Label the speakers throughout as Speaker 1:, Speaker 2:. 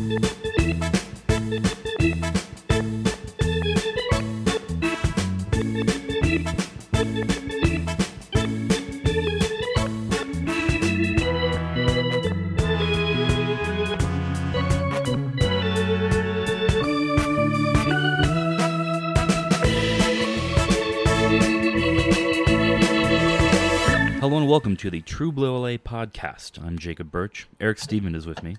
Speaker 1: Hello and welcome to the True Blue LA podcast. I'm Jacob Burch. Eric Stephen is with me.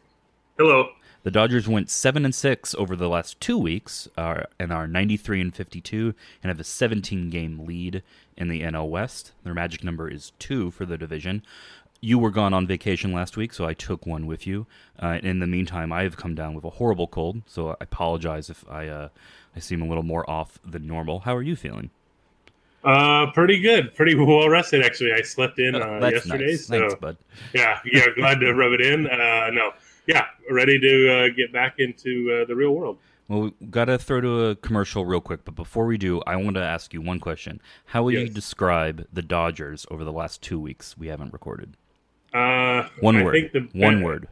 Speaker 2: Hello.
Speaker 1: The Dodgers went seven and six over the last two weeks, uh, and are 93 and 52, and have a 17 game lead in the NL West. Their magic number is two for the division. You were gone on vacation last week, so I took one with you. Uh, in the meantime, I have come down with a horrible cold, so I apologize if I uh, I seem a little more off than normal. How are you feeling?
Speaker 2: Uh, pretty good. Pretty well rested, actually. I slept in uh,
Speaker 1: That's
Speaker 2: yesterday,
Speaker 1: nice.
Speaker 2: so
Speaker 1: Thanks, bud.
Speaker 2: yeah, yeah. Glad to rub it in. Uh, no, yeah, ready to uh, get back into uh, the real world.
Speaker 1: Well, we got to throw to a commercial real quick, but before we do, I want to ask you one question. How would you describe the Dodgers over the last two weeks we haven't recorded?
Speaker 2: Uh,
Speaker 1: One
Speaker 2: I
Speaker 1: word.
Speaker 2: The,
Speaker 1: one word.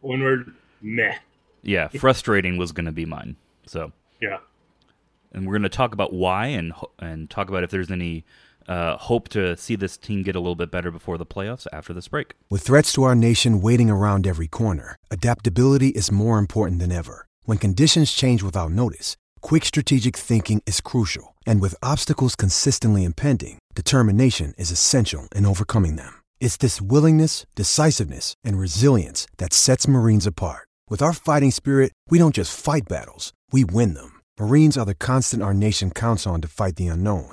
Speaker 2: One word. Meh.
Speaker 1: Yeah, frustrating was going to be mine. So,
Speaker 2: Yeah.
Speaker 1: and we're going to talk about why and and talk about if there's any uh, hope to see this team get a little bit better before the playoffs after this break.
Speaker 3: With threats to our nation waiting around every corner, adaptability is more important than ever. When conditions change without notice, quick strategic thinking is crucial. And with obstacles consistently impending, determination is essential in overcoming them. It's this willingness, decisiveness, and resilience that sets Marines apart. With our fighting spirit, we don't just fight battles, we win them. Marines are the constant our nation counts on to fight the unknown.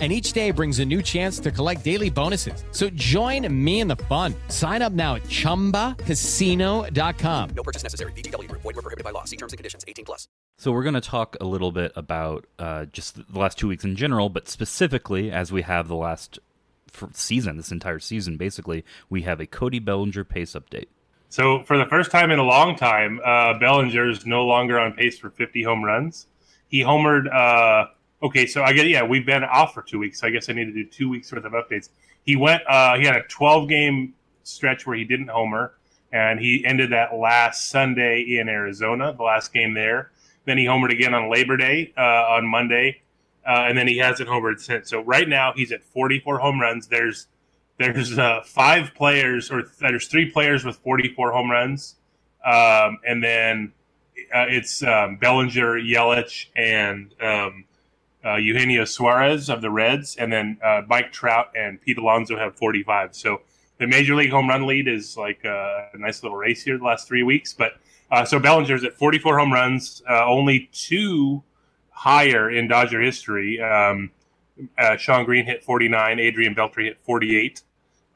Speaker 4: And each day brings a new chance to collect daily bonuses. So join me in the fun. Sign up now at chumbacasino.com.
Speaker 5: No purchase necessary. VGW Group, void or prohibited by law. See terms and conditions. 18 plus.
Speaker 1: So we're going to talk a little bit about uh, just the last two weeks in general, but specifically as we have the last season, this entire season, basically, we have a Cody Bellinger pace update.
Speaker 2: So for the first time in a long time, uh, Bellinger is no longer on pace for 50 home runs. He homered. Uh, okay, so I get yeah, we've been off for two weeks. So I guess I need to do two weeks worth of updates. He went. Uh, he had a 12 game stretch where he didn't homer, and he ended that last Sunday in Arizona, the last game there. Then he homered again on Labor Day uh, on Monday, uh, and then he hasn't homered since. So right now he's at 44 home runs. There's there's uh, five players, or there's three players with 44 home runs, um, and then uh, it's um, Bellinger, Yelich, and um, uh, Eugenio Suarez of the Reds, and then uh, Mike Trout and Pete Alonso have 45. So the major league home run lead is like uh, a nice little race here the last three weeks. But uh, so Bellinger's at 44 home runs, uh, only two higher in Dodger history. Um, uh, Shawn Green hit 49, Adrian Beltre hit 48,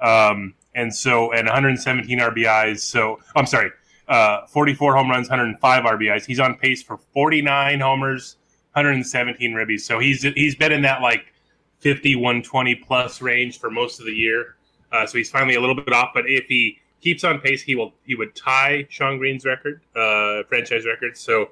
Speaker 2: um, and so and 117 RBIs. So I'm sorry, uh, 44 home runs, 105 RBIs. He's on pace for 49 homers, 117 ribbies. So he's he's been in that like 50, 120 plus range for most of the year. Uh, so he's finally a little bit off. But if he keeps on pace, he will he would tie Shawn Green's record, uh, franchise record. So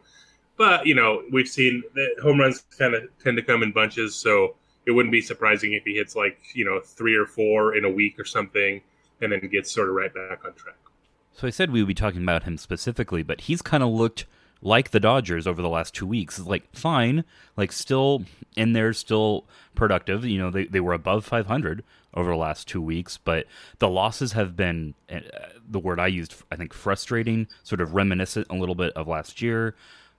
Speaker 2: but you know, we've seen that home runs kind of tend to come in bunches, so it wouldn't be surprising if he hits like you know three or four in a week or something, and then gets sort of right back on track.
Speaker 1: So I said we would be talking about him specifically, but he's kind of looked like the Dodgers over the last two weeks. Like fine, like still in there, still productive. You know, they they were above 500 over the last two weeks, but the losses have been uh, the word I used. I think frustrating, sort of reminiscent a little bit of last year.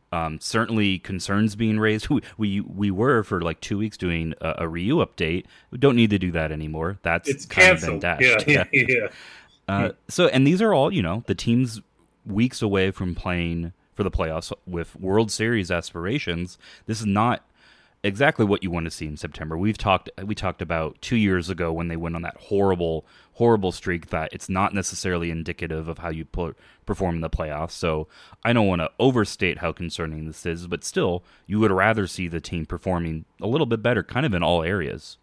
Speaker 1: Um, certainly concerns being raised. We, we we were for like two weeks doing a, a Ryu update. We don't need to do that anymore. That's
Speaker 2: It's
Speaker 1: kind of
Speaker 2: canceled.
Speaker 1: been
Speaker 2: Yeah,
Speaker 1: dashed.
Speaker 2: yeah, yeah.
Speaker 1: Uh, so, and these are all, you know, the teams weeks away from playing for the playoffs with World Series aspirations. This is not exactly what you want to see in September. We've talked, we talked about two years ago when they went on that horrible, horrible streak that it's not necessarily indicative of how you put, perform in the playoffs. So, I don't want to overstate how concerning this is, but still, you would rather see the team performing a little bit better, kind of in all areas.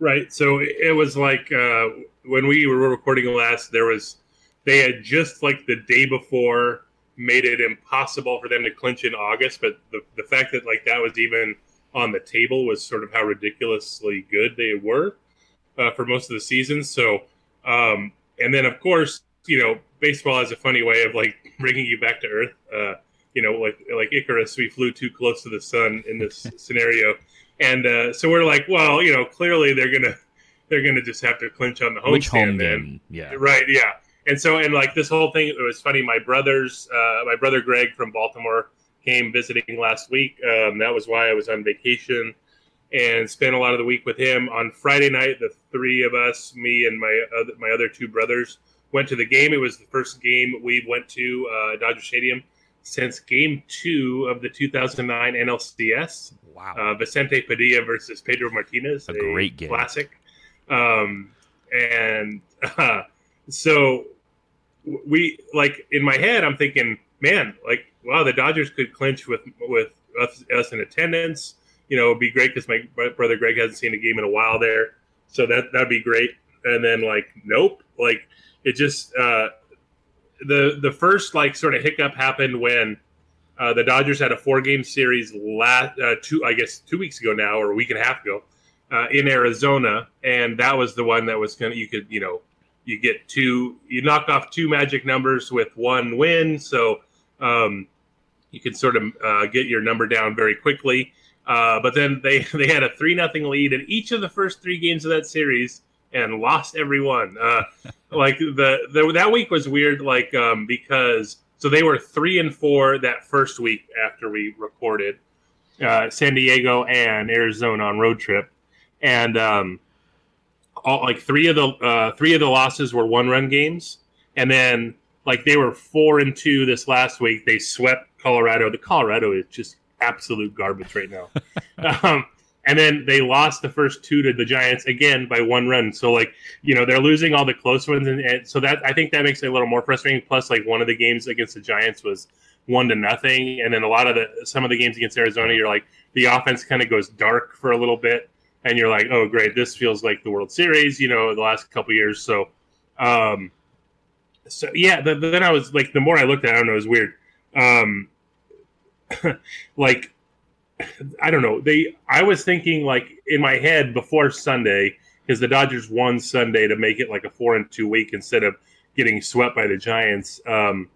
Speaker 2: Right. So it was like uh, when we were recording last, there was they had just like the day before made it impossible for them to clinch in August, but the the fact that like that was even on the table was sort of how ridiculously good they were uh, for most of the season. So, um, and then of course, you know, baseball has a funny way of like bringing you back to earth. Uh, you know, like like Icarus, we flew too close to the sun in this scenario, and uh, so we're like, well, you know, clearly they're gonna they're gonna just have to clinch on the home
Speaker 1: Which home
Speaker 2: then.
Speaker 1: Yeah.
Speaker 2: Right, yeah. And so, and like this whole thing, it was funny. My brothers, uh, my brother Greg from Baltimore came visiting last week. Um, that was why I was on vacation and spent a lot of the week with him. On Friday night, the three of us, me and my other, my other two brothers, went to the game. It was the first game we went to uh, Dodger Stadium since Game Two of the 2009 NLCS.
Speaker 1: Wow.
Speaker 2: Uh, Vicente Padilla versus Pedro Martinez,
Speaker 1: A great game.
Speaker 2: classic. Um, and uh, so we like in my head, I'm thinking, man, like wow, the Dodgers could clinch with with us, us in attendance. You know, it'd be great because my brother Greg hasn't seen a game in a while there, so that that'd be great. And then like, nope, like it just uh, the the first like sort of hiccup happened when uh, the Dodgers had a four game series last uh, two I guess two weeks ago now or a week and a half ago uh, in Arizona, and that was the one that was of you could you know you get two you knock off two magic numbers with one win, so um, you can sort of uh, get your number down very quickly. Uh, but then they they had a three nothing lead in each of the first three games of that series and lost every one. Uh, like the, the that week was weird, like um, because so they were three and four that first week after we recorded uh, San Diego and Arizona on road trip, and um, all like three of the uh, three of the losses were one run games, and then like they were four and two this last week. They swept Colorado. The Colorado is just absolute garbage right now. um, and then they lost the first two to the Giants again by one run. So like you know they're losing all the close ones, and, and so that I think that makes it a little more frustrating. Plus, like one of the games against the Giants was one to nothing, and then a lot of the some of the games against Arizona, you're like the offense kind of goes dark for a little bit, and you're like, oh great, this feels like the World Series, you know, the last couple years. So, um, so yeah, the, then I was like, the more I looked at it, I don't know, it was weird. Um, like I don't know. They I was thinking like in my head before Sunday because the Dodgers won Sunday to make it like a four and two week instead of getting swept by the Giants. Um,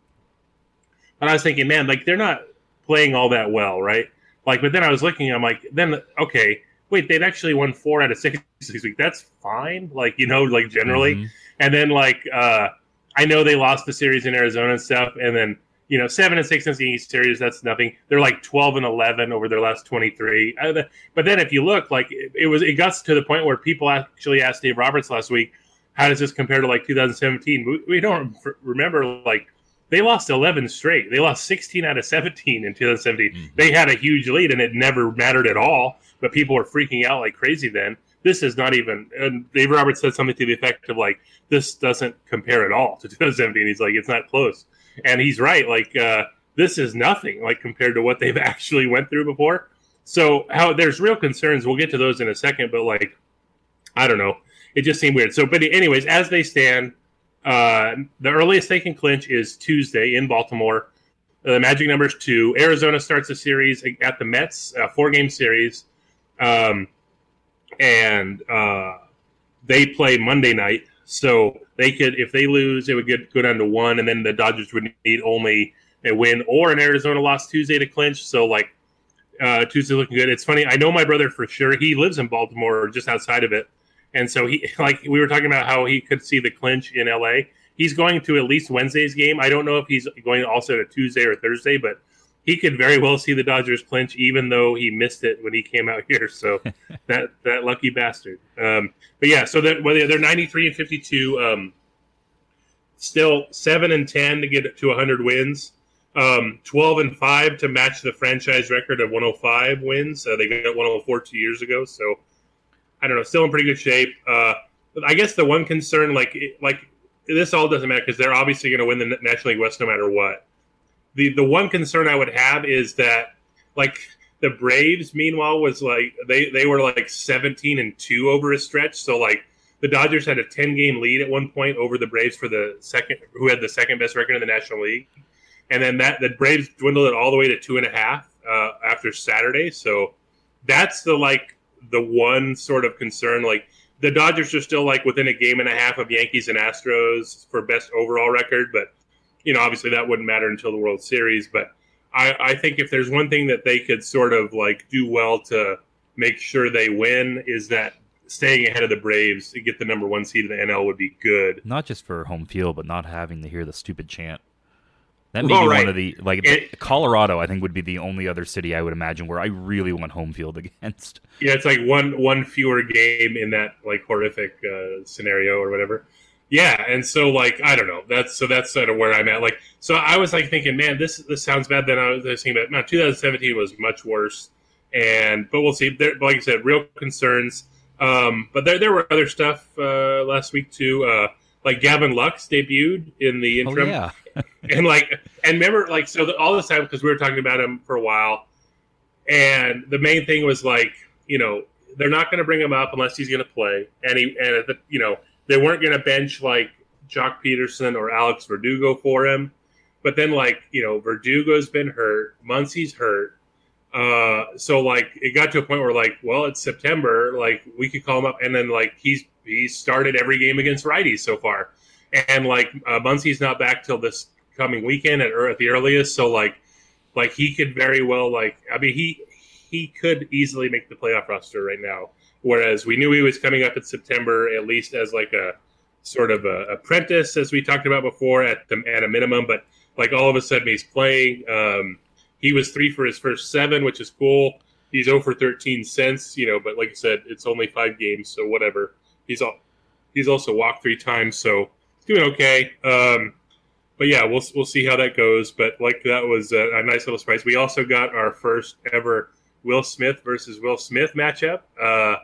Speaker 2: and I was thinking, man, like they're not playing all that well, right? Like, but then I was looking, I'm like, then okay, wait, they've actually won four out of six this week. That's fine, like you know, like generally.
Speaker 1: Mhm.
Speaker 2: And then like uh, I know they lost the series in Arizona and stuff, and then you know seven and six in the East series. That's nothing. They're like twelve and eleven over their last twenty three. Uh, but then if you look, like it, it was, it got to the point where people actually asked Dave Roberts last week, how does this compare to like 2017? We, we don't remember like they lost 11 straight. They lost 16 out of 17 in 2017. They had a huge lead and it never mattered at all. But people were freaking out like crazy then. This is not even. And Dave Roberts said something to the effect of like, "This doesn't compare at all to 2017." He's like, "It's not close," and he's right. Like, uh, this is nothing like compared to what they've actually went through before. So, how there's real concerns. We'll get to those in a second, but like, I don't know. It just seemed weird. So, but anyways, as they stand, uh, the earliest they can clinch is Tuesday in Baltimore. The magic number is two. Arizona starts a series at the Mets, a four game series, um, and uh, they play Monday night. So they could, if they lose, it would get go down to one, and then the Dodgers would need only a win or an Arizona loss Tuesday to clinch. So like uh, Tuesday looking good. It's funny. I know my brother for sure. He lives in Baltimore, or just outside of it, and so he like we were talking about how he could see the clinch in L.A. He's going to at least Wednesday's game. I don't know if he's going also to Tuesday or Thursday, but he could very well see the Dodgers clinch, even though he missed it when he came out here. So that that lucky bastard. Um, but yeah, so that whether they're ninety three and fifty two, um, still seven and ten to get to hundred wins. Um, 12 and 5 to match the franchise record of 105 wins. Uh, they got 104 two years ago. So I don't know, still in pretty good shape. Uh, I guess the one concern, like, like this all doesn't matter because they're obviously going to win the National League West no matter what. The the one concern I would have is that like the Braves, meanwhile, was like they they were like 17 and two over a stretch. So like the Dodgers had a 10 game lead at one point over the Braves for the second, who had the second best record in the National League and then that the Braves dwindled it all the way to two and a half uh, after Saturday. So that's the like the one sort of concern. Like the Dodgers are still like within a game and a half of Yankees and Astros for best overall record, but you know obviously that wouldn't matter until the World Series. But I, I think if there's one thing that they could sort of like do well to make sure they win is that staying ahead of the Braves to get the number one seed in the NL would be good.
Speaker 1: Not just for home field, but not having to hear the stupid chant. That may well, be right. one of the like it, Colorado. I think would be the only other city I would imagine where I really want home field against.
Speaker 2: Yeah, it's like one one fewer game in that like horrific uh, scenario or whatever. Yeah, and so like I don't know. That's so that's sort of where I'm at. Like so, I was like thinking, man, this this sounds bad. Then I was thinking about no, 2017 was much worse. And but we'll see. There, like I said, real concerns. Um, but there there were other stuff uh, last week too. Uh, like Gavin Lux debuted in the oh, interim. Oh, yeah. and like, and remember, like, so the, all this time because we were talking about him for a while, and the main thing was like, you know, they're not going to bring him up unless he's going to play, and he, and the, you know, they weren't going to bench like Joc Pederson or Alex Verdugo for him, but then like, you know, Verdugo's been hurt, Muncy's hurt. Uh, so like it got to a point where like, well, it's September, like we could call him up, and then like he's he started every game against righties so far and like uh, Muncy's not back till this coming weekend at, at the earliest. So like, like he could very well like. I mean, he he could easily make the playoff roster right now. Whereas we knew he was coming up in September, at least as like a sort of a apprentice, as we talked about before, at the at a minimum. But like all of a sudden, he's playing. Um, he was three for his first seven, which is cool. He's over for 13 cents, you know. But like I said, it's only five games, so whatever. He's all. He's also walked three times, so doing okay. Um, but yeah, we'll we'll see how that goes. But like that was a, a, nice little surprise. We also got our first ever Will Smith versus Will Smith matchup. Uh,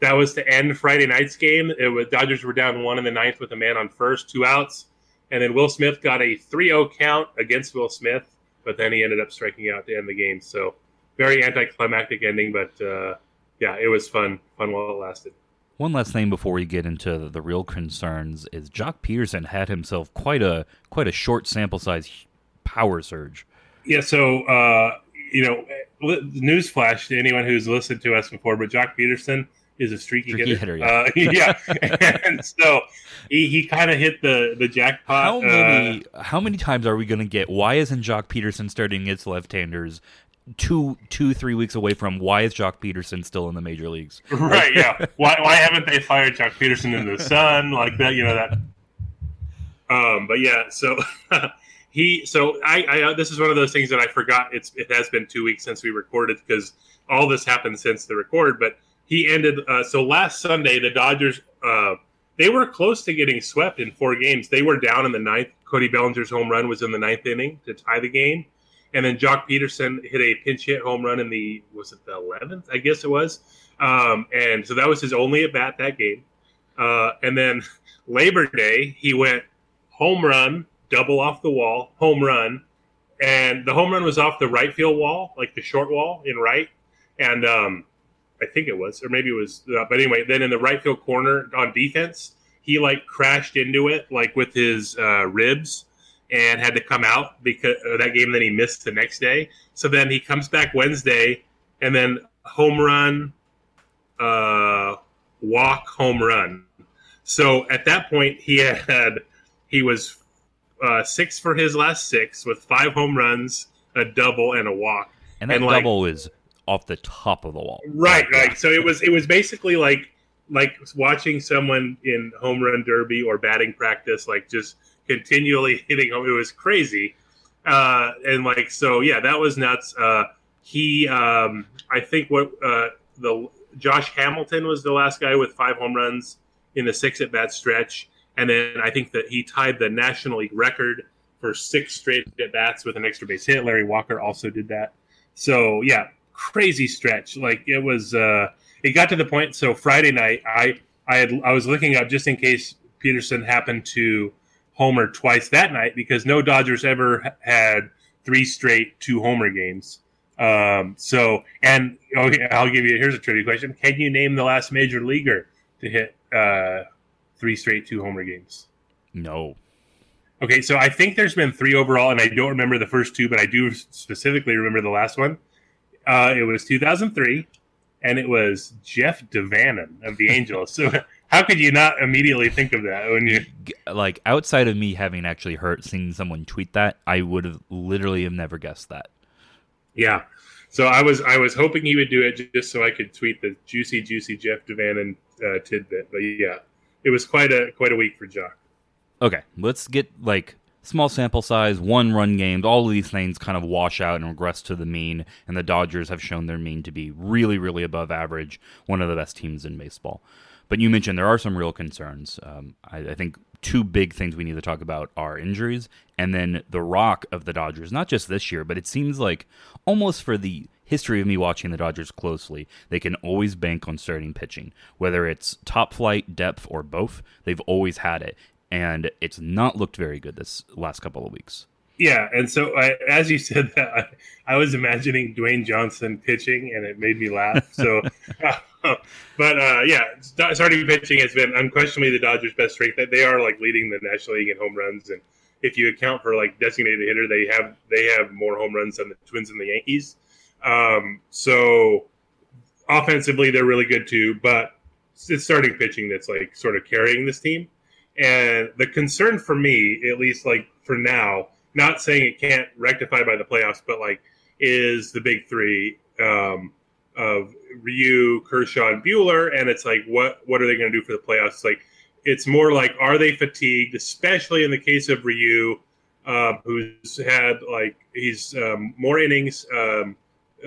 Speaker 2: that was to end Friday night's game. It was Dodgers were down one in the ninth with a man on first, two outs, and then Will Smith got a 3-0 count against Will Smith, but then he ended up striking out to end the game. So very anticlimactic ending, but uh, yeah, it was fun, fun while it lasted.
Speaker 1: One last thing before we get into the, real concerns is Joc Pederson had himself quite a quite a short sample size power surge.
Speaker 2: Yeah, so uh, you know, newsflash to anyone who's listened to us before, but Joc Pederson is a streaky, streaky hitter. hitter yeah, uh, yeah. and so he, he kind of hit the the jackpot.
Speaker 1: How many uh, how many times are we going to get? Why isn't Joc Pederson starting its left-handers? Two, two, three weeks away from why is Joc Pederson still in the major leagues?
Speaker 2: Right. Yeah. why, why haven't they fired Joc Pederson in the sun like that? You know that. Um. But yeah. So he. So I. I. Uh, this is one of those things that I forgot. It's. It has been two weeks since we recorded because all this happened since the record. But he ended. Uh, so last Sunday, the Dodgers. Uh, they were close to getting swept in four games. They were down in the ninth. Cody Bellinger's home run was in the ninth inning to tie the game and then Joc Pederson hit a pinch hit home run in the was it the 11th? I guess it was. Um, and so that was his only at bat that game. Uh, and then Labor Day, he went home run, double off the wall, home run, and the home run was off the right field wall, like the short wall in right, and um, I think it was, or maybe it was, uh, but anyway, then in the right field corner on defense, he like crashed into it like with his uh, ribs and had to come out because of that game. Then he missed the next day. So then he comes back Wednesday, and then home run, uh, walk, home run. So at that point, he had he was uh, six for his last six with five home runs, a double, and a walk.
Speaker 1: And that
Speaker 2: And, like-
Speaker 1: double is off the top of the wall.
Speaker 2: Right, right. So it was it was basically like like watching someone in home run derby or batting practice, like just continually hitting home. It was crazy, uh, and like so, yeah, that was nuts. Uh, he, um, I think, what uh, the Josh Hamilton was the last guy with five home runs in the six at bat stretch, and then I think that he tied the National League record for six straight at bats with an extra base hit. Larry Walker also did that. So yeah, crazy stretch. Like it was, uh, it got to the point. So Friday night, I I had I was looking up just in case Pederson happened to homer twice that night because no Dodgers ever had three straight two homer games. Um, so and okay, I'll give you here's a trivia question: Can you name the last major leaguer to hit uh, three straight two homer games?
Speaker 1: No.
Speaker 2: Okay, so I think there's been three overall, and I don't remember the first two, but I do specifically remember the last one. Uh, it was 2003, and it was Jeff DaVanon of the Angels. so how could you not immediately think of that when you?
Speaker 1: Like outside of me having actually heard seen someone tweet that, I would have literally have never guessed that.
Speaker 2: Yeah. So I was I was hoping he would do it just so I could tweet the juicy juicy Jeff DaVanon uh, tidbit. But yeah, it was quite a quite a week for Joc.
Speaker 1: Okay, let's get like small sample size, one run games. All of these things kind of wash out and regress to the mean, and the Dodgers have shown their mean to be really, really above average, one of the best teams in baseball. But you mentioned there are some real concerns. Um, I, I think two big things we need to talk about are injuries and then the rock of the Dodgers, not just this year, but it seems like almost for the history of me watching the Dodgers closely, they can always bank on starting pitching. Whether it's top flight, depth, or both, they've always had it. And it's not looked very good this last couple of weeks.
Speaker 2: Yeah, and so I, as you said that, I, I was imagining Dwayne Johnson pitching, and it made me laugh. So, but uh, yeah, starting pitching has been unquestionably the Dodgers' best strength. They are like leading the National League in home runs, and if you account for like designated hitter, they have they have more home runs than the Twins and the Yankees. Um, so offensively, they're really good too, but it's starting pitching that's like sort of carrying this team. And the concern for me, at least like for now, not saying it can't rectify by the playoffs, but like is the big three um, of Ryu, Kershaw, and Buehler, and it's like what what are they going to do for the playoffs? It's like it's more like are they fatigued, especially in the case of Ryu, uh, who's had like he's um, more innings, um,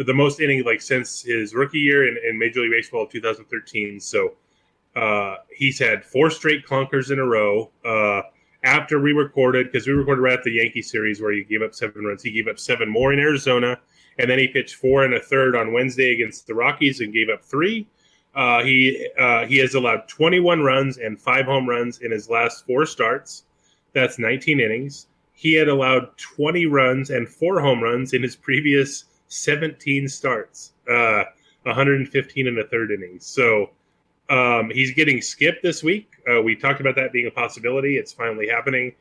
Speaker 2: the most innings like since his rookie year in, in Major League Baseball of 2013. So uh, he's had four straight clunkers in a row. Uh, after we recorded, because we recorded right after the Yankee series where he gave up seven runs, he gave up seven more in Arizona, and then he pitched four and a third on Wednesday against the Rockies and gave up three. Uh, he uh, he has allowed 21 runs and five home runs in his last four starts. That's 19 innings. He had allowed 20 runs and four home runs in his previous 17 starts, uh, 115 and a third innings. So um, he's getting skipped this week. Uh, we talked about that being a possibility. It's finally happening.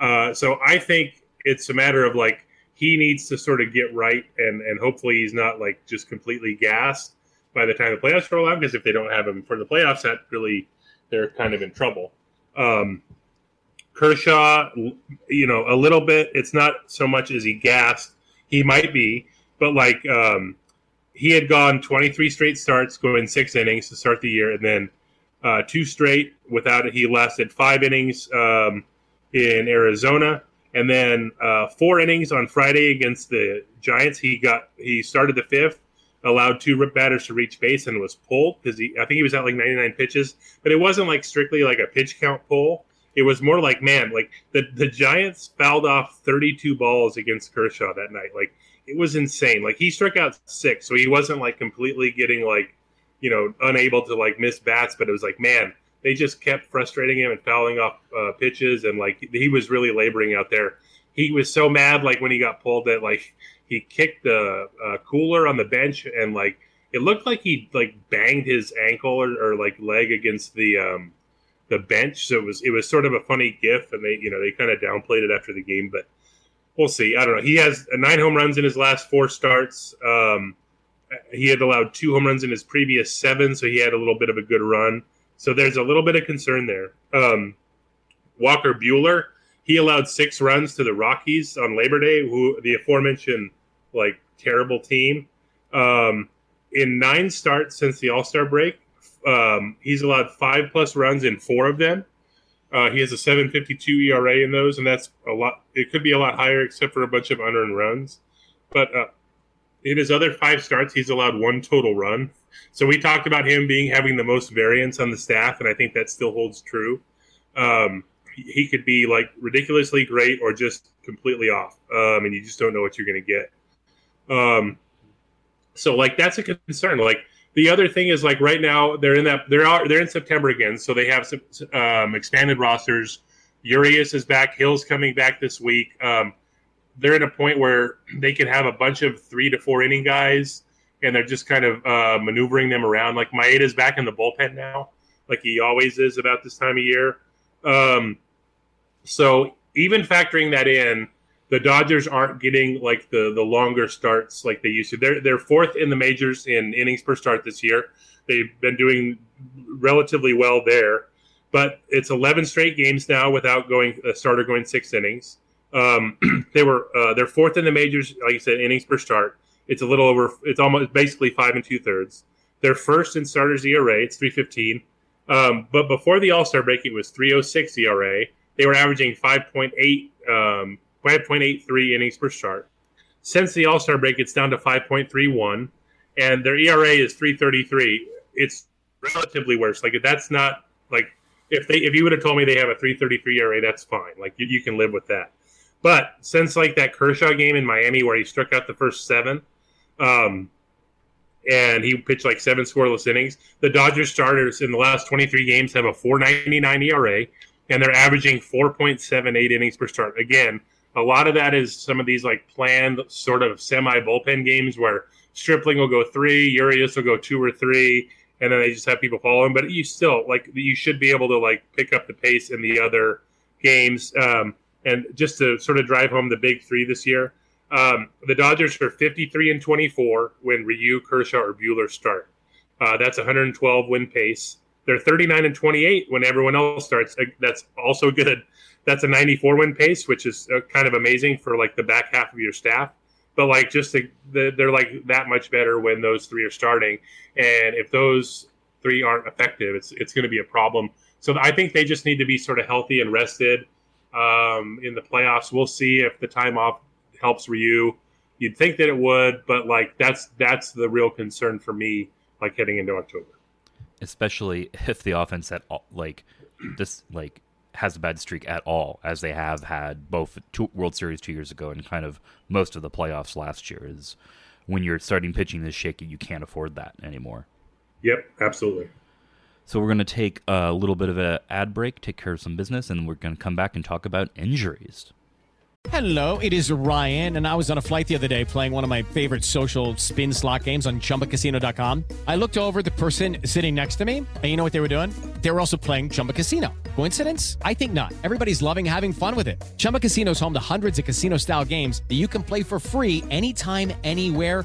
Speaker 2: Uh, so I think it's a matter of like he needs to sort of get right, and and hopefully he's not like just completely gassed by the time the playoffs roll out. Because if they don't have him for the playoffs, that really they're kind of in trouble. Um, Kershaw, you know, a little bit. It's not so much as he gassed. He might be, but like um, he had gone 23 straight starts, going six innings to start the year, and then uh, two straight without it. He lasted five innings um, in Arizona, and then uh, four innings on Friday against the Giants. He got he started the fifth, allowed two rip batters to reach base, and was pulled because he I think he was at like 99 pitches, but it wasn't like strictly like a pitch count pull. It was more like man, like the the Giants fouled off 32 balls against Kershaw that night, like it was insane. Like he struck out six, so he wasn't like completely getting like, you know, unable to like miss bats. But it was like, man, they just kept frustrating him and fouling off uh, pitches, and like he was really laboring out there. He was so mad, like when he got pulled, that like he kicked the uh, cooler on the bench, and like it looked like he like banged his ankle or, or like leg against the um, the bench. So it was it was sort of a funny gif, and they you know they kind of downplayed it after the game, but we'll see. I don't know. He has nine home runs in his last four starts. Um, he had allowed two home runs in his previous seven, so he had a little bit of a good run. So there's a little bit of concern there. Um, Walker Buehler, he allowed six runs to the Rockies on Labor Day, who the aforementioned like terrible team. Um, in nine starts since the All Star break, um, he's allowed five plus runs in four of them. Uh, he has a 7.52 ERA in those, and that's a lot. It could be a lot higher, except for a bunch of unearned runs. But uh, in his other five starts, he's allowed one total run. So we talked about him being having the most variance on the staff, and I think that still holds true. Um, he could be like ridiculously great or just completely off, um, and you just don't know what you're going to get. Um, so like that's a concern. Like the other thing is like right now they're in that they're out, they're in September again, so they have some um, expanded rosters. Urias is back. Hill's coming back this week. Um, they're at a point where they can have a bunch of three to four inning guys, and they're just kind of uh, maneuvering them around. Like Maeda's back in the bullpen now, like he always is about this time of year. Um, so even factoring that in, the Dodgers aren't getting like the the longer starts like they used to. They're they're fourth in the majors in innings per start this year. They've been doing relatively well there, but it's 11 straight games now without going a starter going six innings. Um, they were uh, they're fourth in the majors, like you said, innings per start. It's a little over. It's almost basically five and two thirds. They're first in starters ERA. It's 315. Um, but before the All Star break, it was 306 ERA. They were averaging 5.8 um, 5.83 innings per start. Since the All Star break, it's down to 5.31, and their ERA is 3.33. It's relatively worse. Like that's not like if they if you would have told me they have a 3.33 ERA, that's fine. Like you, you can live with that. But since like that Kershaw game in Miami where he struck out the first seven, um, and he pitched like seven scoreless innings, the Dodgers starters in the last 23 games have a 4.99 ERA, and they're averaging 4.78 innings per start. Again, a lot of that is some of these like planned sort of semi bullpen games where Stripling will go three, Urias will go two or three, and then they just have people follow him. But you still like you should be able to like pick up the pace in the other games. Um, and just to sort of drive home the big three this year, um, the Dodgers are 53 and 24 when Ryu, Kershaw, or Buehler start. Uh, that's 112 win pace. They're 39 and 28 when everyone else starts. That's also good that's a 94 win pace, which is uh, kind of amazing for like the back half of your staff. But like just the, the, they're like that much better when those three are starting, and if those three aren't effective, it's it's going to be a problem. So I think they just need to be sort of healthy and rested um, in the playoffs. We'll see if the time off helps Ryu. You'd think that it would, but like that's that's the real concern for me, like heading into October.
Speaker 1: Especially if the offense at all, like this, like has a bad streak at all, as they have had both two World Series two years ago and kind of most of the playoffs last year. Is when you're starting pitching this shaky, you can't afford that anymore.
Speaker 2: Yep, absolutely.
Speaker 1: So we're going to take a little bit of an ad break, take care of some business, and we're going to come back and talk about injuries.
Speaker 4: Hello, it is Ryan, and I was on a flight the other day playing one of my favorite social spin slot games on ChumbaCasino.com. I looked over the person sitting next to me, and you know what they were doing? They were also playing Chumba Casino. Coincidence? I think not. Everybody's loving having fun with it. Chumba Casino is home to hundreds of casino-style games that you can play for free anytime, anywhere,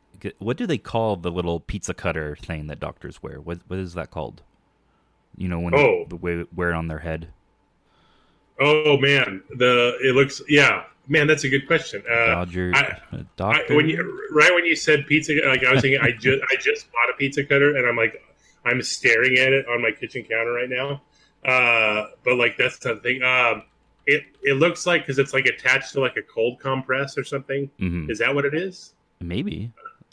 Speaker 1: what do they call the little pizza cutter thing that doctors wear? What what is that called? You know when
Speaker 2: oh.
Speaker 1: they wear it on their head.
Speaker 2: Oh man, the it looks yeah, man. That's a good question. Uh,
Speaker 1: Dodger, I,
Speaker 2: doctor. I, when you right when you said pizza, like I was thinking, I just I just bought a pizza cutter, and I'm like, I'm staring at it on my kitchen counter right now. Uh, but like that's the thing. Um, it it looks like because it's like attached to like a cold compress or something.
Speaker 1: Mhm.
Speaker 2: Is that what it is?
Speaker 1: Maybe.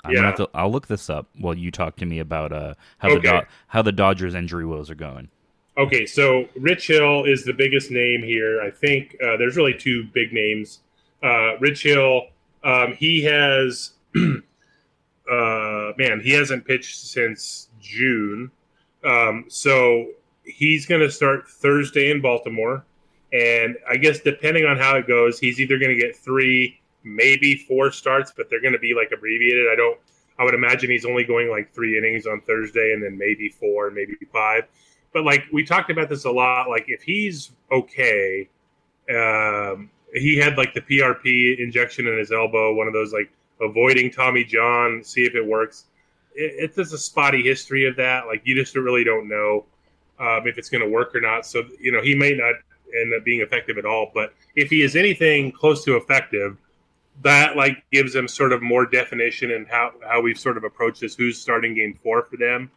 Speaker 1: I'm
Speaker 2: Yeah.
Speaker 1: gonna have to, I'll look this up while you talk to me about uh, how the
Speaker 2: Okay.
Speaker 1: Do- how the Dodgers injury woes are going.
Speaker 2: Okay, so Rich Hill is the biggest name here. I think uh, there's really two big names. Uh, Rich Hill, um, he has, uh, man, he hasn't pitched since June. Um, so he's going to start Thursday in Baltimore. And I guess depending on how it goes, he's either going to get three, maybe four starts, but they're going to be like abbreviated. I don't, I would imagine he's only going like three innings on Thursday and then maybe four, maybe five. But like we talked about this a lot like if he's okay um he had like the prp injection in his elbow one of those like avoiding tommy john see if it works. It, it's just a spotty history of that like you just really don't know um, if it's going to work or not. So you know he may not end up being effective at all but if he is anything close to effective that like gives them sort of more definition and how how we've sort of approached this who's starting game four for them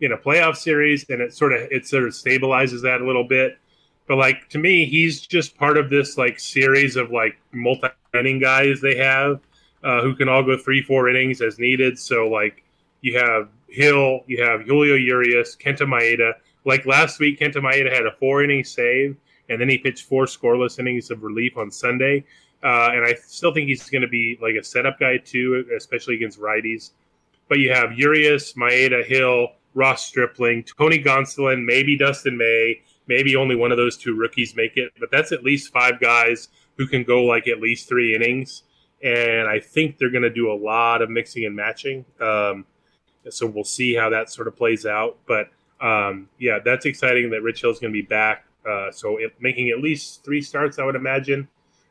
Speaker 2: in a playoff series. And it sort of it sort of stabilizes that a little bit. But like to me he's just part of this like series of like multi inning guys they have uh, who can all go three four innings as needed. So like you have hill you have julio urias kenta maeda. Like last week kenta maeda had a four inning save and then he pitched four scoreless innings of relief on sunday uh, and i still think he's going to be like a setup guy too especially against righties but you have urias maeda hill Ross Stripling, Tony Gonsolin, maybe Dustin May, maybe only one of those two rookies make it, but that's at least five guys who can go like at least three innings. And I think they're going to do a lot of mixing and matching. Um, so we'll see how that sort of plays out. But um, yeah, that's exciting that Rich Hill's going to be back. Uh, so it, making at least three starts, I would imagine.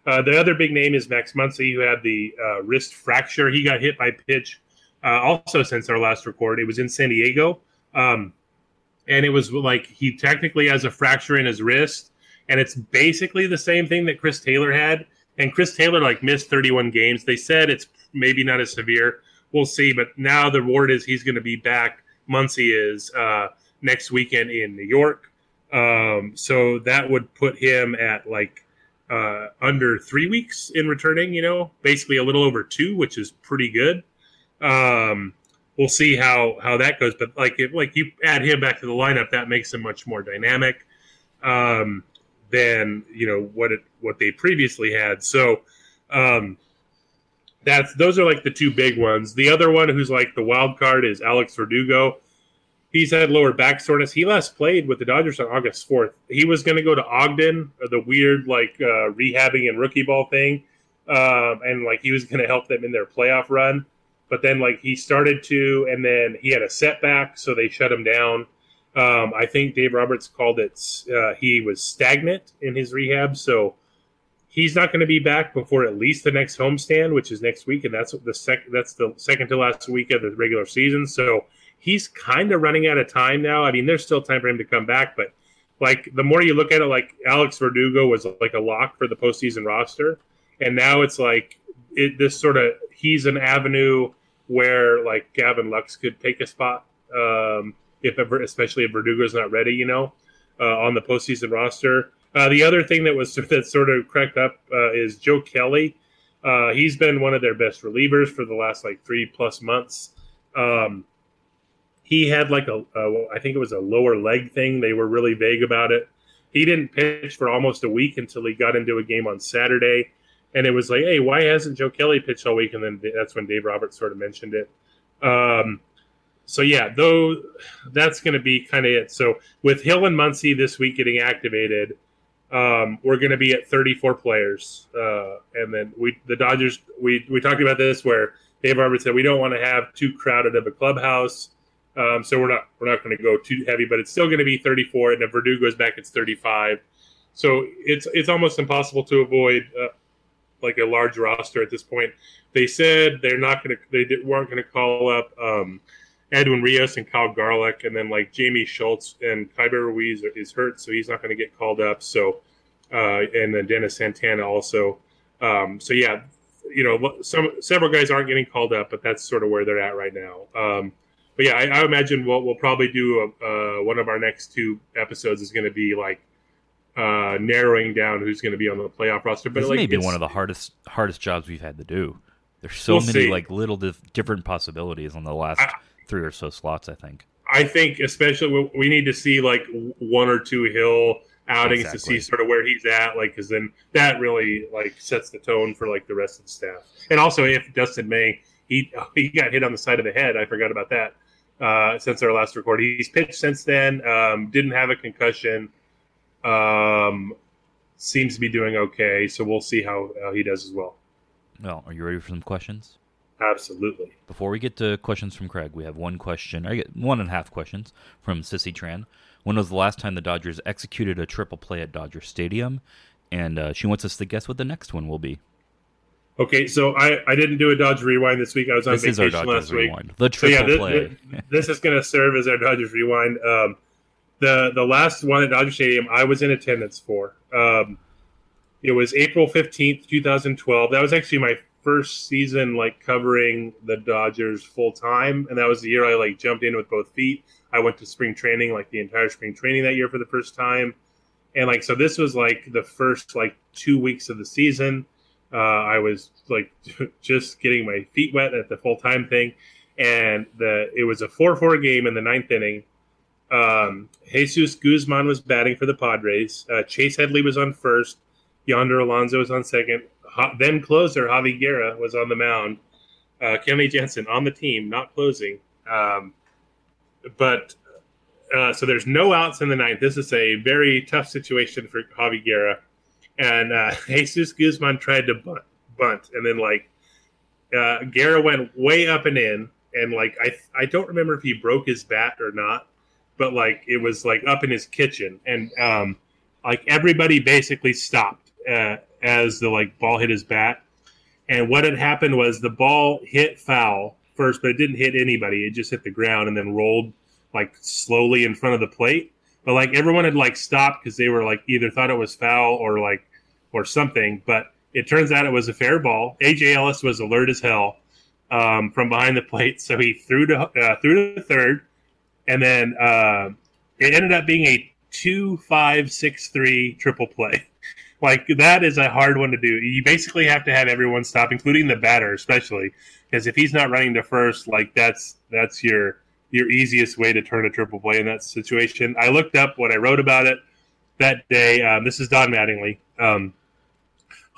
Speaker 2: Uh, the other big name is Max Muncy, who had the uh, wrist fracture. He got hit by pitch uh, also since our last record. It was in San Diego. Um, and it was like he technically has a fracture in his wrist, and it's basically the same thing that Chris Taylor had. And Chris Taylor like missed 31 games. They said it's maybe not as severe. We'll see. But now the word is he's going to be back. Muncy is uh, next weekend in New York. Um, so that would put him at like uh, under three weeks in returning. You know, basically a little over two, which is pretty good. Um, we'll see how how that goes. But like if like you add him back to the lineup, that makes him much more dynamic um, than you know what it what they previously had. So um, that's those are like the two big ones. The other one who's like the wild card is Alex Verdugo. He's had lower back soreness. He last played with the Dodgers on August fourth. He was going to go to Ogden, the weird like uh, rehabbing and rookie ball thing, um, and like he was going to help them in their playoff run but then like he started to, and then he had a setback, so they shut him down. Um, I think Dave Roberts called it uh, he was stagnant in his rehab, so he's not going to be back before at least the next homestand, which is next week, and that's the second that's the second to last week of the regular season. So he's kind of running out of time now. I mean, there's still time for him to come back, but like the more you look at it, like Alex Verdugo was like a lock for the postseason roster, and now it's like it, this sort of he's an avenue where like Gavin Lux could take a spot, um, if ever, especially if Verdugo's not ready, you know, uh, on the postseason roster. Uh, the other thing that was that sort of cracked up uh, is Joe Kelly. Uh, he's been one of their best relievers for the last like three plus months. Um, he had like a, a, I think it was a lower leg thing. They were really vague about it. He didn't pitch for almost a week until he got into a game on Saturday and it was like, hey, why hasn't Joe Kelly pitched all week? And then that's when Dave Roberts sort of mentioned it. Um, so yeah, though that's going to be kind of it. So with Hill and Muncy this week getting activated, um, we're going to be at 34 players, uh, and then we the Dodgers we we talked about this where Dave Roberts said we don't want to have too crowded of a clubhouse. Um, so we're not we're not going to go too heavy, but it's still going to be 34. And if Verdugo goes back, it's 35. So it's it's almost impossible to avoid uh, like a large roster at this point. They said they're not going to, they weren't going to call up um, Edwin Rios and Kyle Garlick, and then like Jaime Schultz and Keibert Ruiz is hurt, so he's not going to get called up. So, uh, and then Dennis Santana also. Um, so yeah, you know, some several guys aren't getting called up, but that's sort of where they're at right now. But yeah, I, I imagine we'll we'll probably do a, uh, one of our next two episodes is going to be like uh, narrowing down who's going to be on the playoff roster. But
Speaker 1: this
Speaker 2: like,
Speaker 1: may be one of the hardest hardest jobs we've had to do. There's so
Speaker 2: We'll
Speaker 1: many
Speaker 2: see.
Speaker 1: like little dif- different possibilities on the last
Speaker 2: I-
Speaker 1: three or so slots. I think.
Speaker 2: I think especially we- we need to see like one or two Hill outings to see sort of where he's at, like because then that really like sets the tone for like the rest of the staff. And also, if Dustin May he he got hit on the side of the head, I forgot about that. Uh, since our last record, he's pitched since then. Um, didn't have a concussion. Um, seems to be doing okay. So we'll see how, how he does as well.
Speaker 1: Well, are you ready for some questions?
Speaker 2: Absolutely.
Speaker 1: Before we get to questions from Craig, we have one question. I get one and a half questions from Sissy Tran. When was the last time the Dodgers executed a triple play at Dodger Stadium? And uh, she wants us to guess what the next one will be.
Speaker 2: Okay, so I, I didn't do a Dodge rewind this week. I was on
Speaker 1: This is our
Speaker 2: vacation last week.
Speaker 1: rewind. The
Speaker 2: So yeah,
Speaker 1: triple
Speaker 2: this,
Speaker 1: play.
Speaker 2: this is going to serve as our Dodgers rewind. Um, the the last one at Dodger Stadium, I was in attendance for. Um, it was April fifteenth, two thousand twelve. That was actually my first season like covering the Dodgers full time, and that was the year I like jumped in with both feet. I went to spring training, like the entire spring training that year for the first time, and like so this was like the first like two weeks of the season. Uh, I was like just getting my feet wet at the full time thing, and the it was a four four game in the ninth inning. Um, Jesus Guzman was batting for the Padres. Uh, Chase Headley was on first. Yonder Alonso was on second. Ha- then closer Javi Guerra was on the mound. Uh, Kenley Jansen on the team, not closing. Um, but uh, so there's no outs in the ninth. This is a very tough situation for Javi Guerra. And uh, Jesus Guzman tried to bunt, bunt, and then like uh, Guerra went way up and in, and like I I don't remember if he broke his bat or not, but like it was like up in his kitchen, and um, like everybody basically stopped uh, as the like ball hit his bat, and what had happened was the ball hit foul first, but it didn't hit anybody. It just hit the ground and then rolled like slowly in front of the plate. But like everyone had like stopped because they were like either thought it was foul or like or something. But it turns out it was a fair ball. AJ Ellis was alert as hell um, from behind the plate, so he threw to uh, threw to third, and then uh, it ended up being a two five six three triple play. Like that is a hard one to do. You basically have to have everyone stop, including the batter, especially because if he's not running to first, like that's that's your your easiest way to turn a triple play in that situation. I looked up what I wrote about it that day. Um, this is Don Mattingly. Um,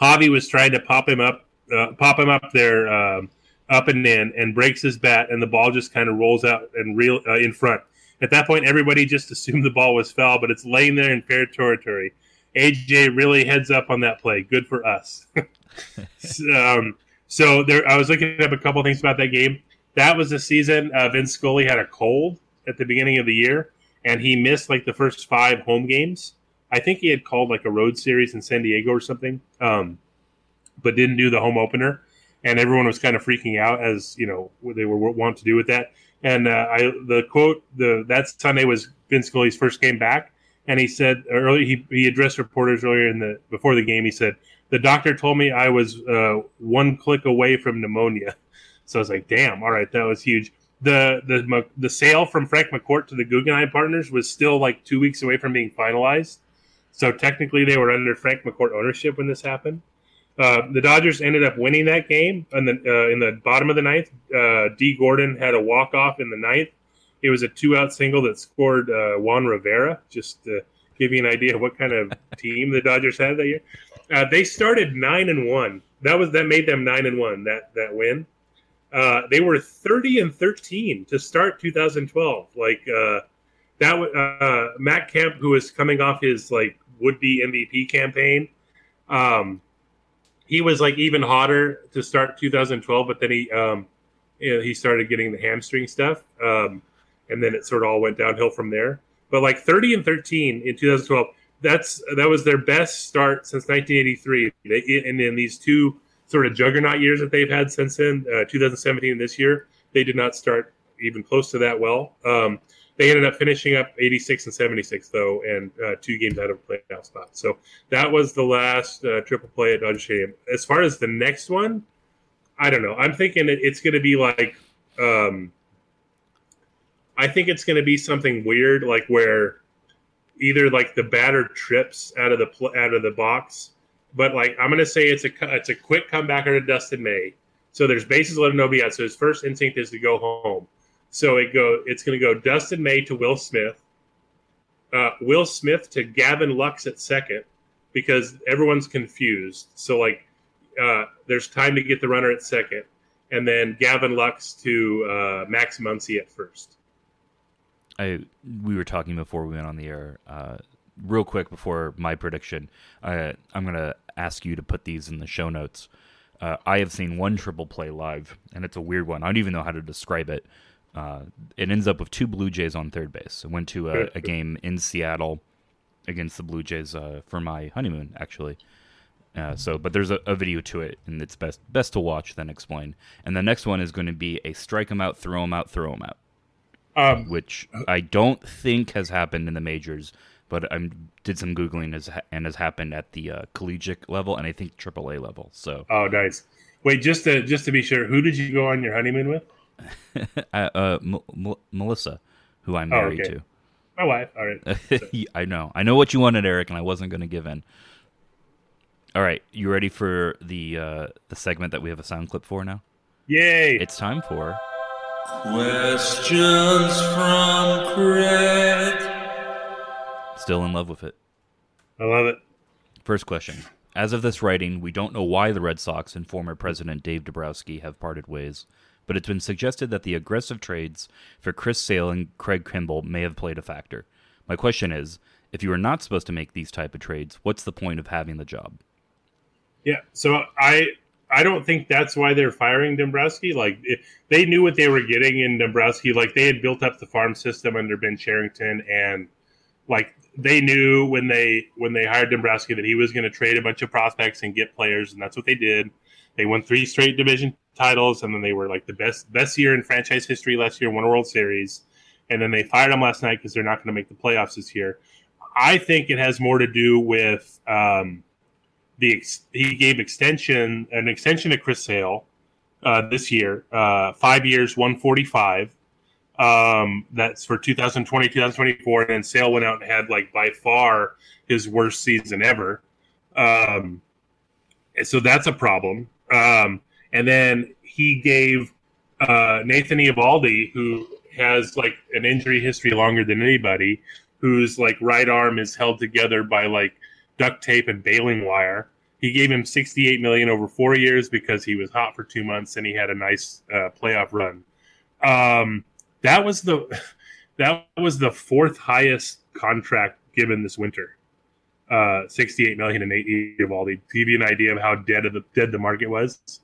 Speaker 2: Javi was trying to pop him up, uh, pop him up there, um, up and in, and breaks his bat, and the ball just kind of rolls out and real uh, in front. At that point, everybody just assumed the ball was foul, but it's laying there in fair territory. AJ really heads up on that play. Good for us. um, so there, I was looking up a couple things about that game. That was the season uh, Vin Scully had a cold at the beginning of the year, and he missed like the first five home games. I think he had called like a road series in San Diego or something, um, but didn't do the home opener. And everyone was kind of freaking out as you know what they were want to do with that. And uh, I the quote the that Sunday was Vin Scully's first game back, and he said early he, he addressed reporters earlier in the before the game. He said the doctor told me I was uh, one click away from pneumonia. So I was like, damn, all right, that was huge. The the the sale from Frank McCourt to the Guggenheim Partners was still like two weeks away from being finalized. So technically, they were under Frank McCourt ownership when this happened. Uh, the Dodgers ended up winning that game, and then uh, in the bottom of the ninth, uh, Dee Gordon had a walk off in the ninth. It was a two out single that scored uh, Juan Rivera. Just to give you an idea of what kind of team the Dodgers had that year. Uh, they started nine and one. That was that made them nine and one. That that win. Uh, they were 30 and 13 to start 2012. Like uh, that, uh, Matt Kemp, who was coming off his like would-be MVP campaign, um, he was like even hotter to start 2012. But then he um, you know, he started getting the hamstring stuff, um, and then it sort of all went downhill from there. But like 30 and 13 in 2012, that's that was their best start since 1983. They, and in these two sort of juggernaut years that they've had since then, uh, 2017 and this year, they did not start even close to that well. Um, they ended up finishing up 86 and 76 though, and uh, two games out of a playoff spot. So that was the last uh, triple play at Dodger Stadium. As far as the next one, I don't know. I'm thinking it, it's going to be like um, I think it's going to be something weird, like where either like the batter trips out of the pl- out of the box, but like I'm going to say it's a it's a quick comeback to Dustin May. So there's bases loaded, nobody out. So his first instinct is to go home. So it go it's going to go Dustin May to Will Smith, uh, Will Smith to Gavin Lux at second, because everyone's confused. So like uh, there's time to get the runner at second, and then Gavin Lux to uh, Max Muncy at first.
Speaker 1: I we were talking before we went on the air. Uh, real quick before my prediction, uh, I'm gonna ask you to put these in the show notes. Uh, I have seen one triple play live, and it's a weird one. I don't even know how to describe it. Uh, it ends up with two Blue Jays on third base. I went to a, a game in Seattle against the Blue Jays uh, for my honeymoon, actually. Uh, so, but there's a, a video to it, and it's best best to watch then explain. And the next one is going to be a strike 'em out, throw 'em out, throw 'em out
Speaker 2: Um,
Speaker 1: which I don't think has happened in the majors, but I did some googling as, and has happened at the uh, collegiate level and I think AAA level. So,
Speaker 2: oh, nice. Wait, just to just to be sure, who did you go on your honeymoon with?
Speaker 1: uh, uh, M- M- Melissa, who I'm
Speaker 2: Oh,
Speaker 1: married
Speaker 2: to. My wife. All right.
Speaker 1: to. I know, I know what you wanted, Eric, and I wasn't going to give in. All right, you ready for the uh, the segment that we have a sound clip for now?
Speaker 2: Yay!
Speaker 1: It's time for
Speaker 6: Questions from Craig.
Speaker 1: Still in love with it.
Speaker 2: I love it.
Speaker 1: First question. As of this writing, we don't know why the Red Sox and former president Dave Dombrowski have parted ways, but it's been suggested that the aggressive trades for Chris Sale and Craig Kimbrel may have played a factor. My question is, if you are not supposed to make these type of trades, what's the point of having the job?
Speaker 2: Yeah. So I I don't think that's why they're firing Dombrowski. Like they knew what they were getting in Dombrowski. Like they had built up the farm system under Ben Cherington, and like they knew when they when they hired Dombrowski that he was going to trade a bunch of prospects and get players, and that's what they did. They won three straight division titles, and then they were like the best best year in franchise history last year. Won a World Series, and then they fired him last night because they're not going to make the playoffs this year. I think it has more to do with um, the ex- he gave extension an extension to Chris Sale uh, this year, uh, five years, one forty five. Um, that's for 2020, 2024, and then Sale went out and had like by far his worst season ever. Um, so that's a problem. Um, and then he gave uh, Nathan Eovaldi, who has like an injury history longer than anybody, whose like right arm is held together by like duct tape and baling wire. He gave him 68 million over four years because he was hot for two months and he had a nice uh, playoff run. Um, that was the that was the fourth highest contract given this winter. Uh, 68 million and Nate Eovaldi to give you an idea of how dead of the dead the market was.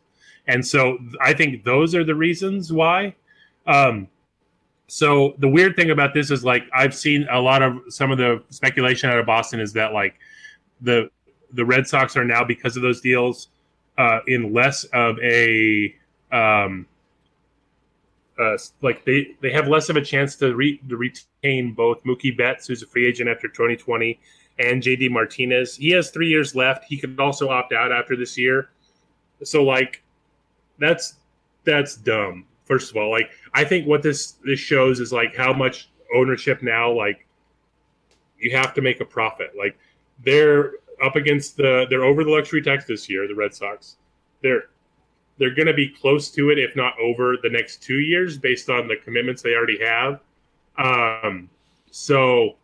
Speaker 2: And so I think those are the reasons why. Um, so the weird thing about this is like I've seen a lot of some of the speculation out of Boston is that like the the Red Sox are now because of those deals uh, in less of a um, uh, like they they have less of a chance to, re, to retain both Mookie Betts, who's a free agent after 2020, and JD Martinez. He has three years left. He could also opt out after this year. So like that's that's dumb. First of all, like I think what this this shows is like how much ownership now like you have to make a profit. Like they're up against the they're over the luxury tax this year, the Red Sox. They're they're going to be close to it, if not over the next two years, based on the commitments they already have. Um, so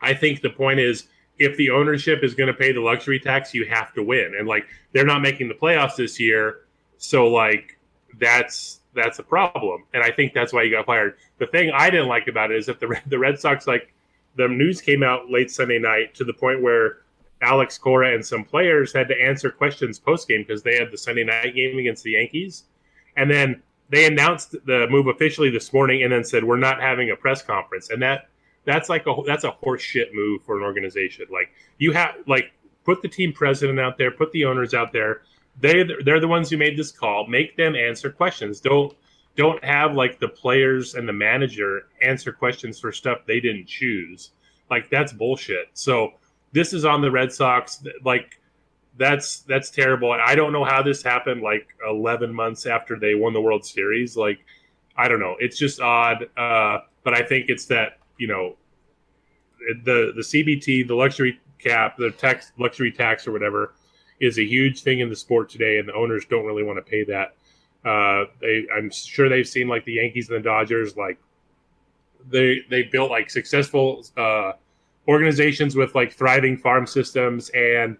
Speaker 2: I think the point is if the ownership is going to pay the luxury tax, you have to win. And like they're not making the playoffs this year, so like that's that's a problem. And I think that's why he got fired. The thing I didn't like about it is that the the Red Sox like the news came out late Sunday night to the point where Alex Cora and some players had to answer questions post game because they had the Sunday night game against the Yankees, and then they announced the move officially this morning, and then said we're not having a press conference, and that that's like a that's a horseshit move for an organization. Like you have like put the team president out there, put the owners out there. They they're the ones who made this call. Make them answer questions. Don't don't have like the players and the manager answer questions for stuff they didn't choose. Like that's bullshit. So this is on the Red Sox. Like that's that's terrible. I don't know how this happened. Like 11 months after they won the World Series. Like I don't know. It's just odd. Uh, but I think it's that you know the the CBT, the luxury cap, the tax luxury tax or whatever is a huge thing in the sport today, and the owners don't really want to pay that. Uh, they, I'm sure they've seen like the Yankees and the Dodgers, like they they built like successful uh, organizations with like thriving farm systems and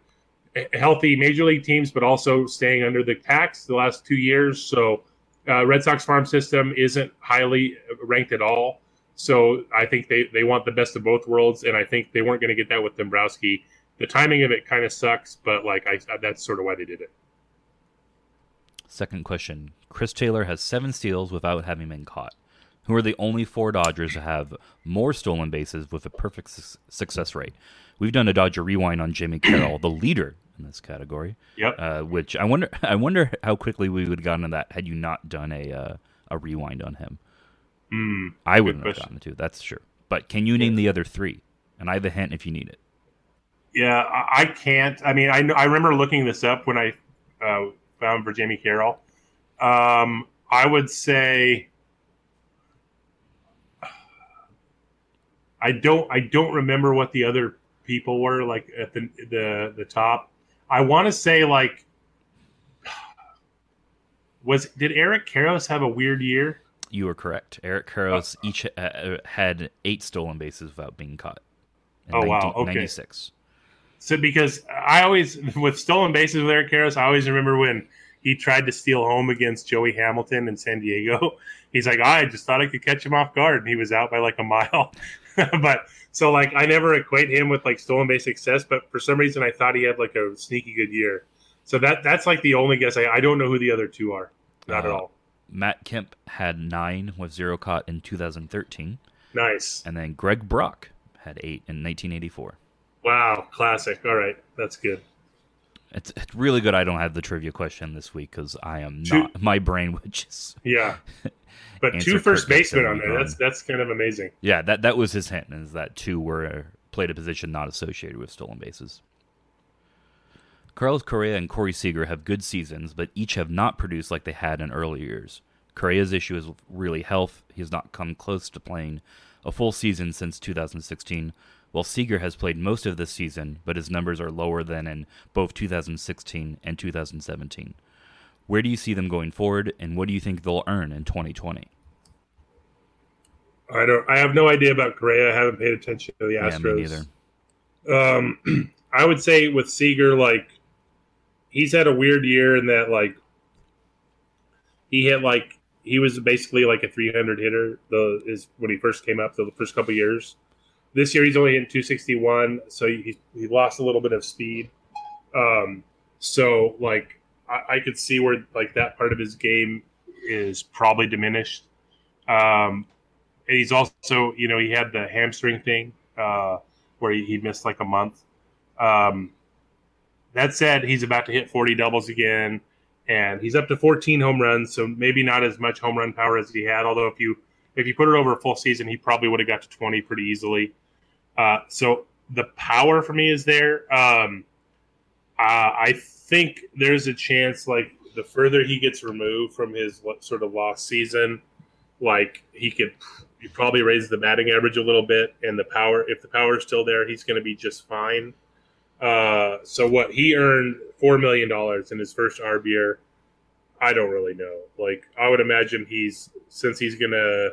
Speaker 2: healthy major league teams, but also staying under the tax the last two years. So, uh, Red Sox farm system isn't highly ranked at all. So, I think they, they want the best of both worlds, and I think they weren't going to get that with Dombrowski. The timing of it kind of sucks, but like I, that's sort of why they did it.
Speaker 1: Second question: Chris Taylor has seven steals without having been caught. Who are the only four Dodgers to have more stolen bases with a perfect su- success rate? We've done a Dodger rewind on Jamey Carroll, the leader in this category.
Speaker 2: Yep.
Speaker 1: Uh, which I wonder, I wonder how quickly we would have gotten to that had you not done a uh, a rewind on him.
Speaker 2: Mm,
Speaker 1: I wouldn't have gotten to. That's sure. But can you name the other three? And I have a hint if you need it.
Speaker 2: Yeah, I, I can't. I mean, I I remember looking this up when I uh, found for Jamey Carroll. Um, I would say I don't I don't remember what the other people were like at the the the top. I want to say like was did Eric Karros have a weird year?
Speaker 1: You are correct. Eric Karros uh, each uh, had eight stolen bases without being caught.
Speaker 2: oh 19, wow! Okay.
Speaker 1: Ninety six.
Speaker 2: So because I always with stolen bases with Eric Karros, I always remember when he tried to steal home against Joey Hamilton in San Diego. He's like, I just thought I could catch him off guard, and he was out by like a mile. but so like I never equate him with like stolen base success, but for some reason I thought he had like a sneaky good year. So that that's like the only guess. I, I don't know who the other two are. Not uh, at all.
Speaker 1: Matt Kemp had nine with zero caught in 2013.
Speaker 2: Nice.
Speaker 1: And then Greg Brock had eight in 1984.
Speaker 2: Wow, classic. All right, that's good.
Speaker 1: It's, it's really good. I don't have the trivia question this week because I am not my brain, which is
Speaker 2: yeah. But two first basemen on there. That's that's kind of amazing.
Speaker 1: Yeah, that that was his hint is that two were played a position not associated with stolen bases. Carlos Correa and Corey Seager have good seasons, but each have not produced like they had in earlier years. Correa's issue is really health. He has not come close to playing a full season since 2016, while Seager has played most of this season, but his numbers are lower than in both 2016 and 2017. Where do you see them going forward, and what do you think they'll earn in 2020?
Speaker 2: I don't. I have no idea about Correa. I haven't paid attention to the Astros. Yeah, um, I would say with Seager, like he's had a weird year in that, like he hit like he was basically like a 300 hitter. The is when he first came up the first couple years. This year he's only hitting 261, so he he lost a little bit of speed. Um, so like I, I could see where like that part of his game is probably diminished. Um, and he's also, you know, he had the hamstring thing uh, where he, he, missed like a month. Um, that said, he's about to hit 40 doubles again, and he's up to 14 home runs, so maybe not as much home run power as he had. Although if you if you put it over a full season, he probably would have got to 20 pretty easily. Uh, so the power for me is there. Um, uh, I think there's a chance, like the further he gets removed from his sort of lost season, like he could he probably raise the batting average a little bit, and the power. If the power is still there, he's going to be just fine. Uh, so what he earned four million dollars in his first arb year. I don't really know. Like I would imagine he's since he's gonna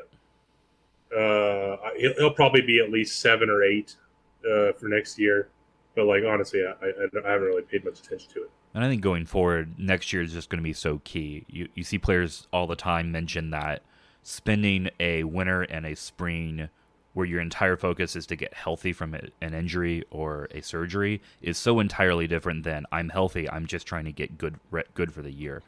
Speaker 2: uh, he'll, he'll probably be at least seven or eight uh, for next year. But like honestly, I, I, I haven't really paid much attention to it.
Speaker 1: And I think going forward, next year is just going to be so key. You you see players all the time mention that spending a winter and a spring where your entire focus is to get healthy from an injury or a surgery is so entirely different than I'm healthy. I'm just trying to get good good for the year.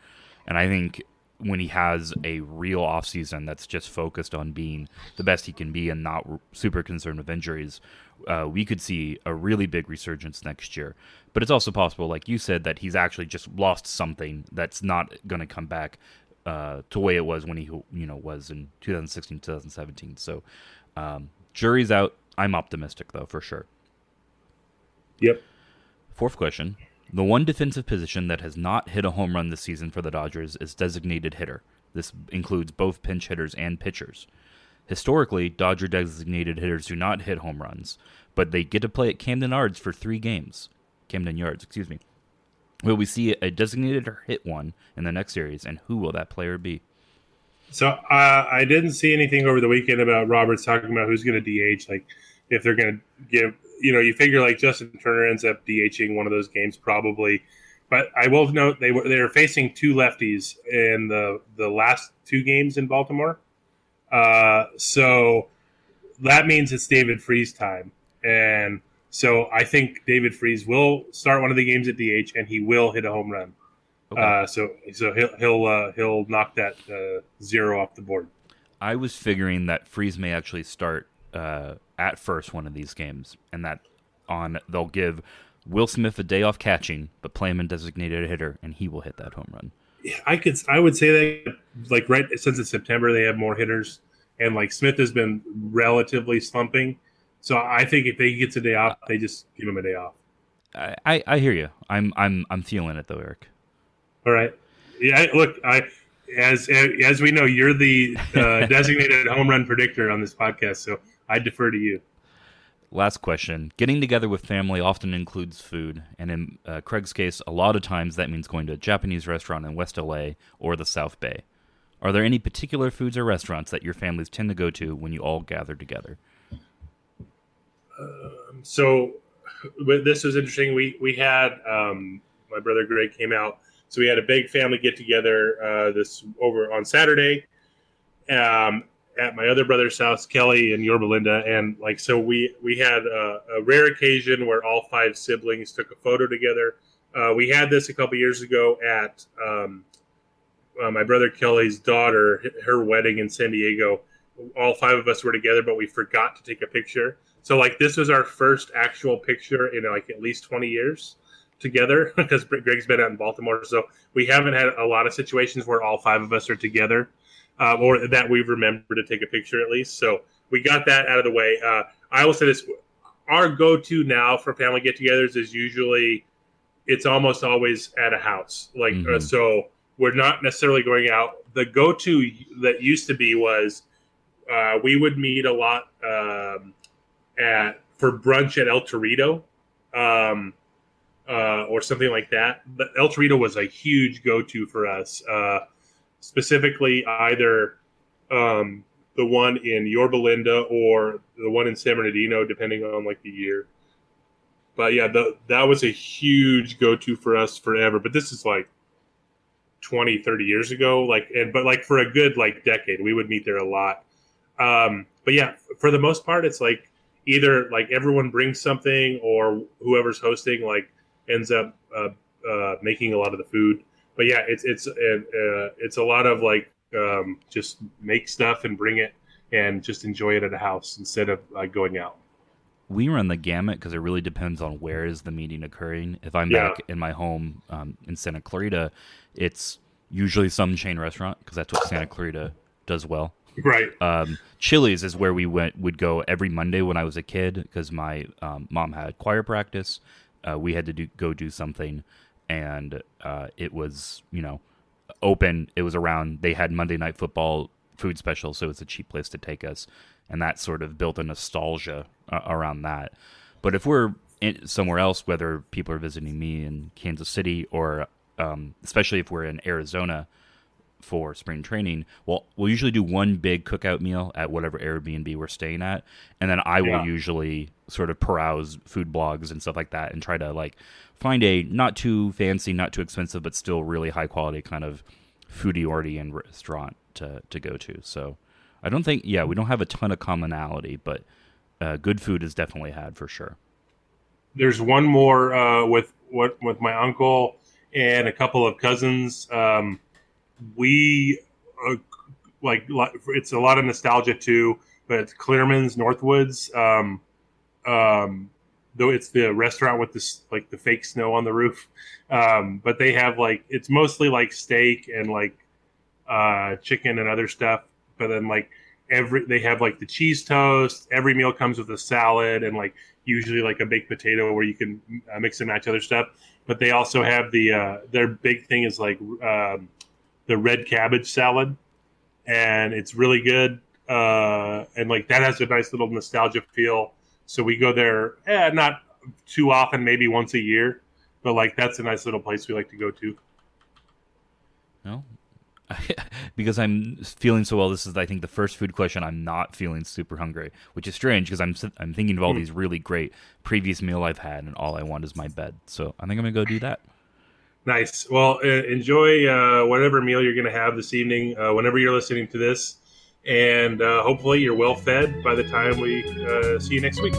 Speaker 1: And I think when he has a real offseason that's just focused on being the best he can be and not super concerned with injuries, uh, we could see a really big resurgence next year. But it's also possible, like you said, that he's actually just lost something that's not going to come back uh, to the way it was when he you know was in 2016 2017. So um, jury's out. I'm optimistic though for sure.
Speaker 2: Yep.
Speaker 1: Fourth question: The one defensive position that has not hit a home run this season for the Dodgers is designated hitter. This includes both pinch hitters and pitchers. Historically, Dodger designated hitters do not hit home runs, but they get to play at Camden Yards for three games. Camden Yards, excuse me. Will we see a designated hit one in the next series, and who will that player be?
Speaker 2: So uh, I didn't see anything over the weekend about Roberts talking about who's going to DH. Like if they're going to give, you know, you figure like Justin Turner ends up DHing one of those games probably. But I will note they were they were facing two lefties in the the last two games in Baltimore. Uh, so that means it's David Freese time, and so I think David Freese will start one of the games at DH, and he will hit a home run. Okay. Uh, so so he'll he'll uh, he'll knock that uh, zero off the board.
Speaker 1: I was figuring that Freese may actually start uh, at first one of these games, and that on they'll give Will Smith a day off catching, but play him in designated hitter, and he will hit that home run.
Speaker 2: I could I would say that like right since it's September they have more hitters, and like Smith has been relatively slumping. So I think if they gets a day off, they just give him a day off.
Speaker 1: I, I hear you. I'm I'm I'm feeling it though, Eric.
Speaker 2: All right. Yeah. Look, I as as we know, you're the uh, designated home run predictor on this podcast, so I defer to you.
Speaker 1: Last question. Getting together with family often includes food, and in uh, Craig's case, a lot of times that means going to a Japanese restaurant in West LA or the South Bay. Are there any particular foods or restaurants that your families tend to go to when you all gather together?
Speaker 2: Um, so, this was interesting. We we had um, my brother Greg came out so we had a big family get together uh, this over on Saturday um, at my other brother's house, Kelly and Yorba Linda, and like so we we had a, a rare occasion where all five siblings took a photo together. Uh, we had this a couple years ago at um, uh, my brother Kelly's daughter, her wedding in San Diego. All five of us were together, but we forgot to take a picture. So like this was our first actual picture in like at least twenty years together because Greg's been out in Baltimore. So we haven't had a lot of situations where all five of us are together um, or that we remember to take a picture at least. So we got that out of the way. Uh, I will say this our go to now for family get togethers is usually it's almost always at a house. Like, uh, mm-hmm. uh, so we're not necessarily going out. The go to that used to be was uh, we would meet a lot um, at for brunch at El Torito. Um, uh, or something like that. But El Torito was a huge go-to for us, uh, specifically either um, the one in Yorba Linda or the one in San Bernardino, depending on like the year. But yeah, the, that was a huge go-to for us forever. But this is like 20, 30 years ago. Like, and but like for a good like decade, we would meet there a lot. Um, but yeah, for the most part, it's like either like everyone brings something or whoever's hosting like ends up uh, uh, making a lot of the food. But yeah, it's it's uh, it's a lot of like um, just make stuff and bring it and just enjoy it at a house instead of uh, going out.
Speaker 1: We run the gamut because it really depends on where is the meeting occurring. If I'm yeah. back in my home um, in Santa Clarita, it's usually some chain restaurant because that's what Santa Clarita does well.
Speaker 2: Right.
Speaker 1: Um, Chili's is where we went would go every Monday when I was a kid because my um, mom had choir practice, uh, we had to do, go do something, and uh, it was you know open. It was around. They had Monday Night Football food special, so it's a cheap place to take us, and that sort of built a nostalgia uh, around that. But if we're somewhere else, whether people are visiting me in Kansas City or um, especially if we're in Arizona, for spring training, well, we'll usually do one big cookout meal at whatever Airbnb we're staying at, and then I yeah. will usually sort of peruse food blogs and stuff like that and try to like find a not too fancy, not too expensive, but still really high quality kind of foodie oriented restaurant to to go to. So I don't think, yeah, we don't have a ton of commonality, but uh, good food is definitely had for sure.
Speaker 2: There's one more uh, with what with my uncle and a couple of cousins. Um, we uh, like it's a lot of nostalgia too. But it's Clearman's Northwoods. Um, um, though it's the restaurant with this like the fake snow on the roof. Um, but they have like it's mostly like steak and like uh, chicken and other stuff. But then like every they have like the cheese toast. Every meal comes with a salad and like usually like a baked potato where you can uh, mix and match other stuff. But they also have the uh, their big thing is like um, the red cabbage salad. and it's really good. Uh, and like that has a nice little nostalgia feel. So we go there, eh, not too often, maybe once a year, but like that's a nice little place we like to go to.
Speaker 1: No, because I'm feeling so well. This is, I think, the first food question I'm not feeling super hungry, which is strange because I'm I'm thinking of all
Speaker 2: Hmm.
Speaker 1: these really great previous meal I've had, and all I want is my bed. So I think I'm gonna go do that.
Speaker 2: Nice. Well, uh, enjoy uh, whatever meal you're going to have this evening, uh, whenever you're listening to this, and uh, hopefully you're well fed by the time we uh, see you next week.